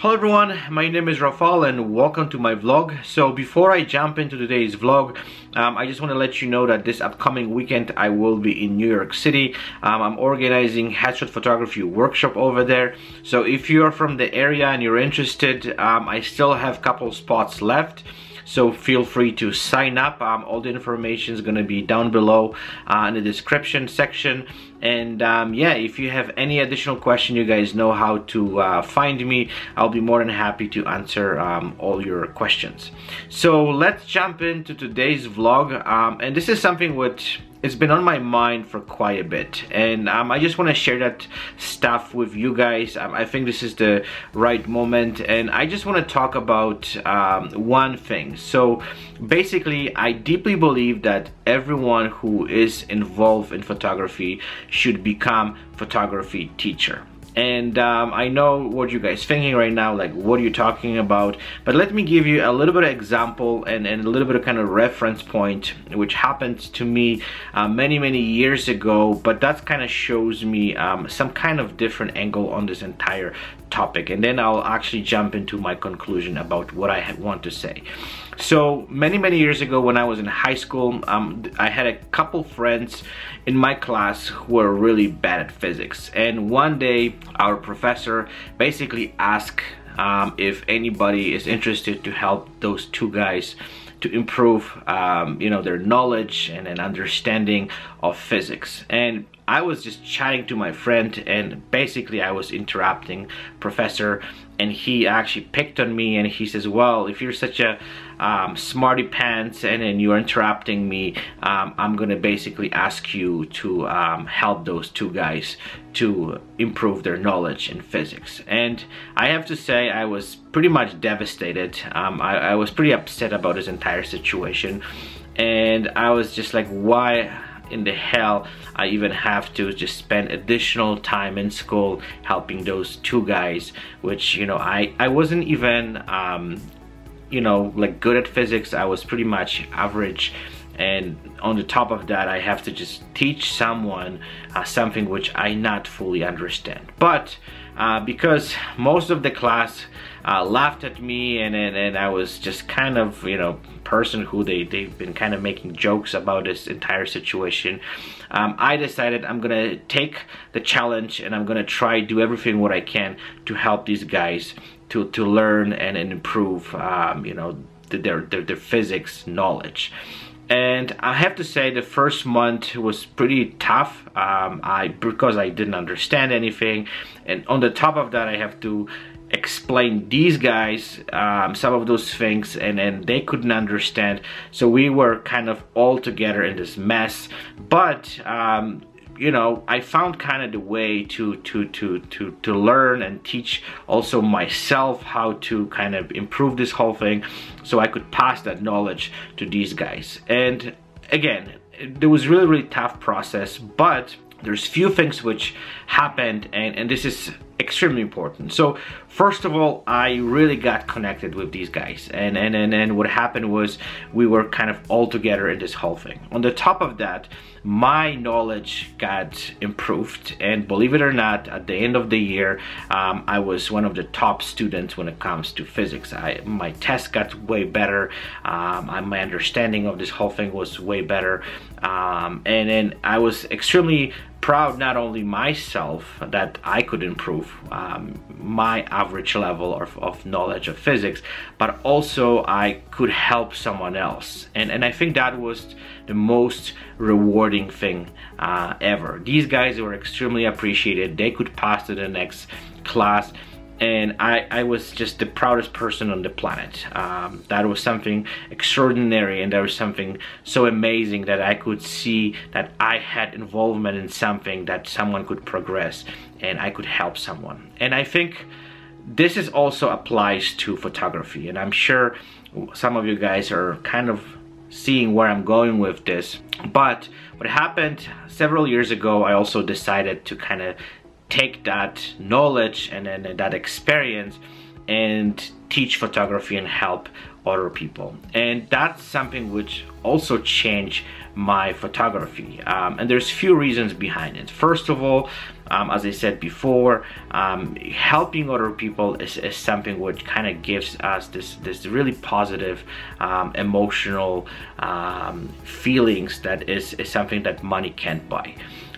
Hello everyone, my name is Rafal and welcome to my vlog. So before I jump into today's vlog, um, I just want to let you know that this upcoming weekend I will be in New York City. Um, I'm organizing headshot photography workshop over there. So if you're from the area and you're interested, um, I still have couple spots left so feel free to sign up um, all the information is going to be down below uh, in the description section and um, yeah if you have any additional question you guys know how to uh, find me. I'll be more than happy to answer um, all your questions. So let's jump into today's vlog. Um, and this is something which it's been on my mind for quite a bit. And um, I just want to share that stuff with you guys. Um, I think this is the right moment. And I just want to talk about um, one thing. So basically I deeply believe that everyone who is involved in photography should become photography teacher and um, I know what you guys thinking right now like what are you talking about. But let me give you a little bit of example and, and a little bit of kind of reference point which happened to me uh, many many years ago. But that kind of shows me um, some kind of different angle on this entire topic. And then I'll actually jump into my conclusion about what I want to say. So many many years ago when I was in high school um, I had a couple friends in my class who were really bad at physics. And one day our professor basically asked um, if anybody is interested to help those two guys to improve um, you know their knowledge and an understanding of physics. And I was just chatting to my friend and basically I was interrupting professor and he actually picked on me and he says well if you're such a um, smarty pants and then you're interrupting me um, I'm gonna basically ask you to um, help those two guys to improve their knowledge in physics. And I have to say I was pretty much devastated. Um, I, I was pretty upset about this entire situation. And I was just like why in the hell I even have to just spend additional time in school helping those two guys which you know I I wasn't even um, you know like good at physics I was pretty much average. And on the top of that I have to just teach someone uh, something which I not fully understand. But uh, because most of the class uh, laughed at me and, and, and I was just kind of you know person who they, they've been kind of making jokes about this entire situation um, I decided I'm gonna take the challenge and I'm gonna try do everything what I can to help these guys to, to learn and, and improve um, you know their, their, their physics knowledge. And I have to say the first month was pretty tough um, I because I didn't understand anything. And on the top of that I have to explain these guys um, some of those things and then they couldn't understand. So we were kind of all together in this mess. But um, you know I found kind of the way to to to to to learn and teach also myself how to kind of improve this whole thing so I could pass that knowledge to these guys. And again it was really really tough process but there's few things which happened and and this is extremely important. So first of all, I really got connected with these guys and, and, and, and what happened was we were kind of all together in this whole thing. On the top of that, my knowledge got improved and believe it or not, at the end of the year, um, I was one of the top students when it comes to physics. I, my test got way better, um, my understanding of this whole thing was way better um, and then I was extremely proud not only myself that I could improve um, my average level of, of, knowledge of physics but also I could help someone else. And and I think that was the most rewarding thing uh, ever. These guys were extremely appreciated. They could pass to the next class and I, I was just the proudest person on the planet. Um, that was something extraordinary and that was something so amazing that I could see that I had involvement in something that someone could progress and I could help someone. And I think this is also applies to photography and I'm sure some of you guys are kind of seeing where I'm going with this. But what happened several years ago, I also decided to kind of take that knowledge and then that experience and teach photography and help other people. And that's something which also changed my photography. Um, and there's few reasons behind it. First of all um, as I said before um, helping other people is, is something which kind of gives us this this really positive um, emotional um, feelings that is, is something that money can't buy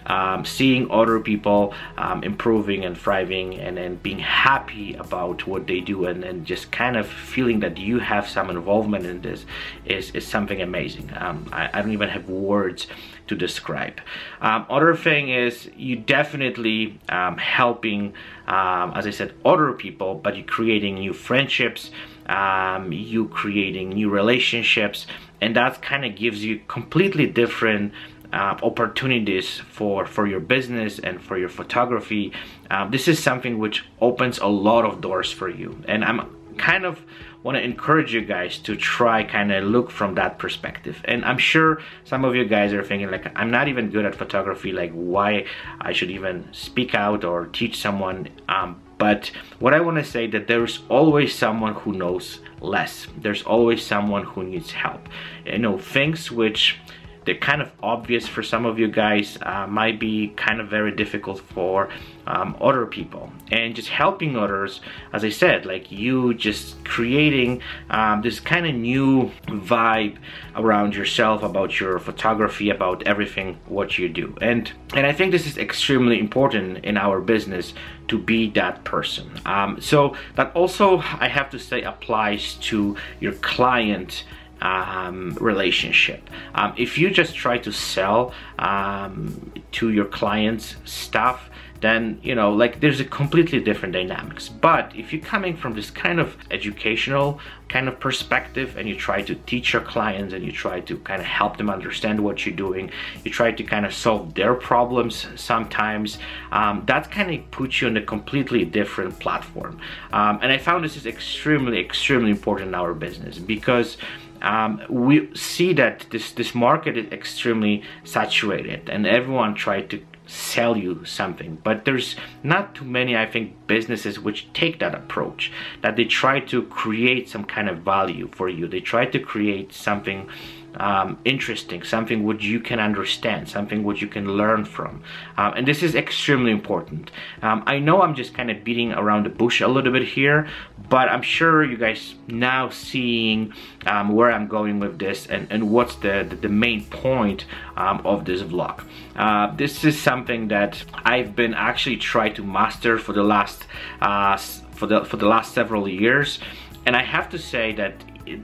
um, seeing other people um, improving and thriving and then being happy about what they do and, and just kind of feeling that you have some involvement in this is, is something amazing. Um, I, I, don't even have words to describe. Um, other thing is you definitely um, helping, um, as I said, other people, but you're creating new friendships, you creating new relationships, and that kind of gives you completely different uh, opportunities for for your business and for your photography. Um, this is something which opens a lot of doors for you. And I'm kind of want to encourage you guys to try kind of look from that perspective. And i'm sure some of you guys are thinking like i'm not even good at photography like why i should even speak out or teach someone? Um, but what i want to say that there's always someone who knows less. There's always someone who needs help. You know things which they're kind of obvious for some of you guys uh, might be kind of very difficult for um, other people. And just helping others as I said like you just creating um, this kind of new vibe around yourself about your photography about everything what you do. And and I think this is extremely important in our business to be that person. Um, so that also I have to say applies to your client um, relationship. Um, if you just try to sell um, to your clients stuff, then you know like there's a completely different dynamics but if you're coming from this kind of educational kind of perspective and you try to teach your clients and you try to kind of help them understand what you're doing you try to kind of solve their problems sometimes um, that kind of puts you on a completely different platform um, and i found this is extremely extremely important in our business because um, we see that this this market is extremely saturated and everyone tried to sell you something. But there's not too many i think businesses which take that approach that they try to create some kind of value for you. They try to create something um, interesting, something which you can understand, something which you can learn from. Um, and this is extremely important. Um, I know I'm just kind of beating around the bush a little bit here, but I'm sure you guys now seeing um, where I'm going with this and, and what's the, the, the main point um, of this vlog. Uh, this is something that I've been actually trying to master for the last uh, for the for the last several years and I have to say that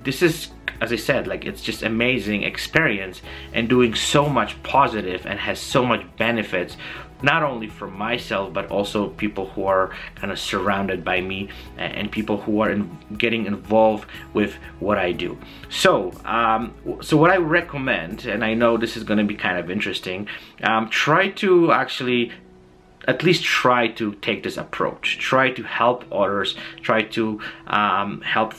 this is as I said, like it's just amazing experience and doing so much positive and has so much benefits not only for myself but also people who are kind of surrounded by me and people who are in getting involved with what I do. So um, so what I recommend and I know this is going to be kind of interesting um, try to actually at least try to take this approach. Try to help others. Try to um, help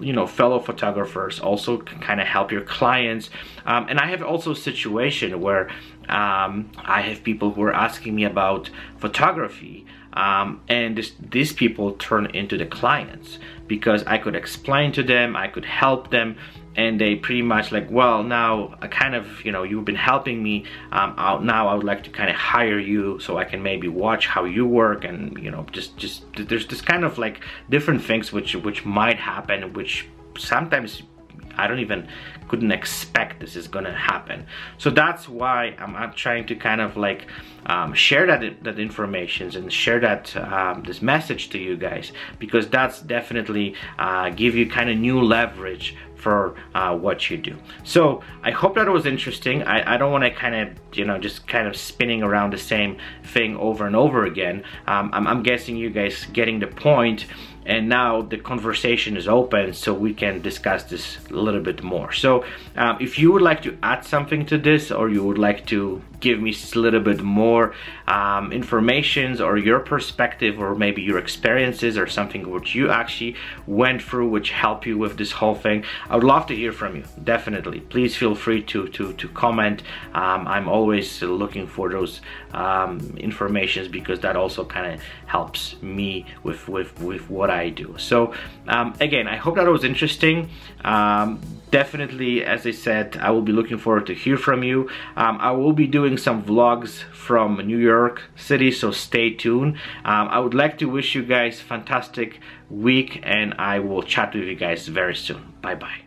you know fellow photographers. Also kind of help your clients. Um, and I have also a situation where um, I have people who are asking me about photography um, and this, these people turn into the clients because I could explain to them I could help them and they pretty much like well now I kind of you know you've been helping me um, out now I would like to kind of hire you so I can maybe watch how you work and you know just just there's this kind of like different things which which might happen which sometimes I don't even couldn't expect this is gonna happen. So that's why I'm, I'm trying to kind of like um, share that that information and share that um, this message to you guys because that's definitely uh, give you kind of new leverage for uh, what you do. So I hope that it was interesting. I, I don't want to kind of, you know, just kind of spinning around the same thing over and over again. Um, I'm, I'm guessing you guys getting the point and now the conversation is open so we can discuss this a little bit more so um, if you would like to add something to this or you would like to give me a little bit more um, informations or your perspective or maybe your experiences or something which you actually went through which help you with this whole thing I would love to hear from you. Definitely, please feel free to to to comment. Um, I'm always looking for those um, informations because that also kind of helps me with with with what I do. So um, again, I hope that was interesting. Um, definitely, as I said, I will be looking forward to hear from you. Um, I will be doing some vlogs from New York City, so stay tuned. Um, I would like to wish you guys fantastic week and I will chat with you guys very soon. Bye bye.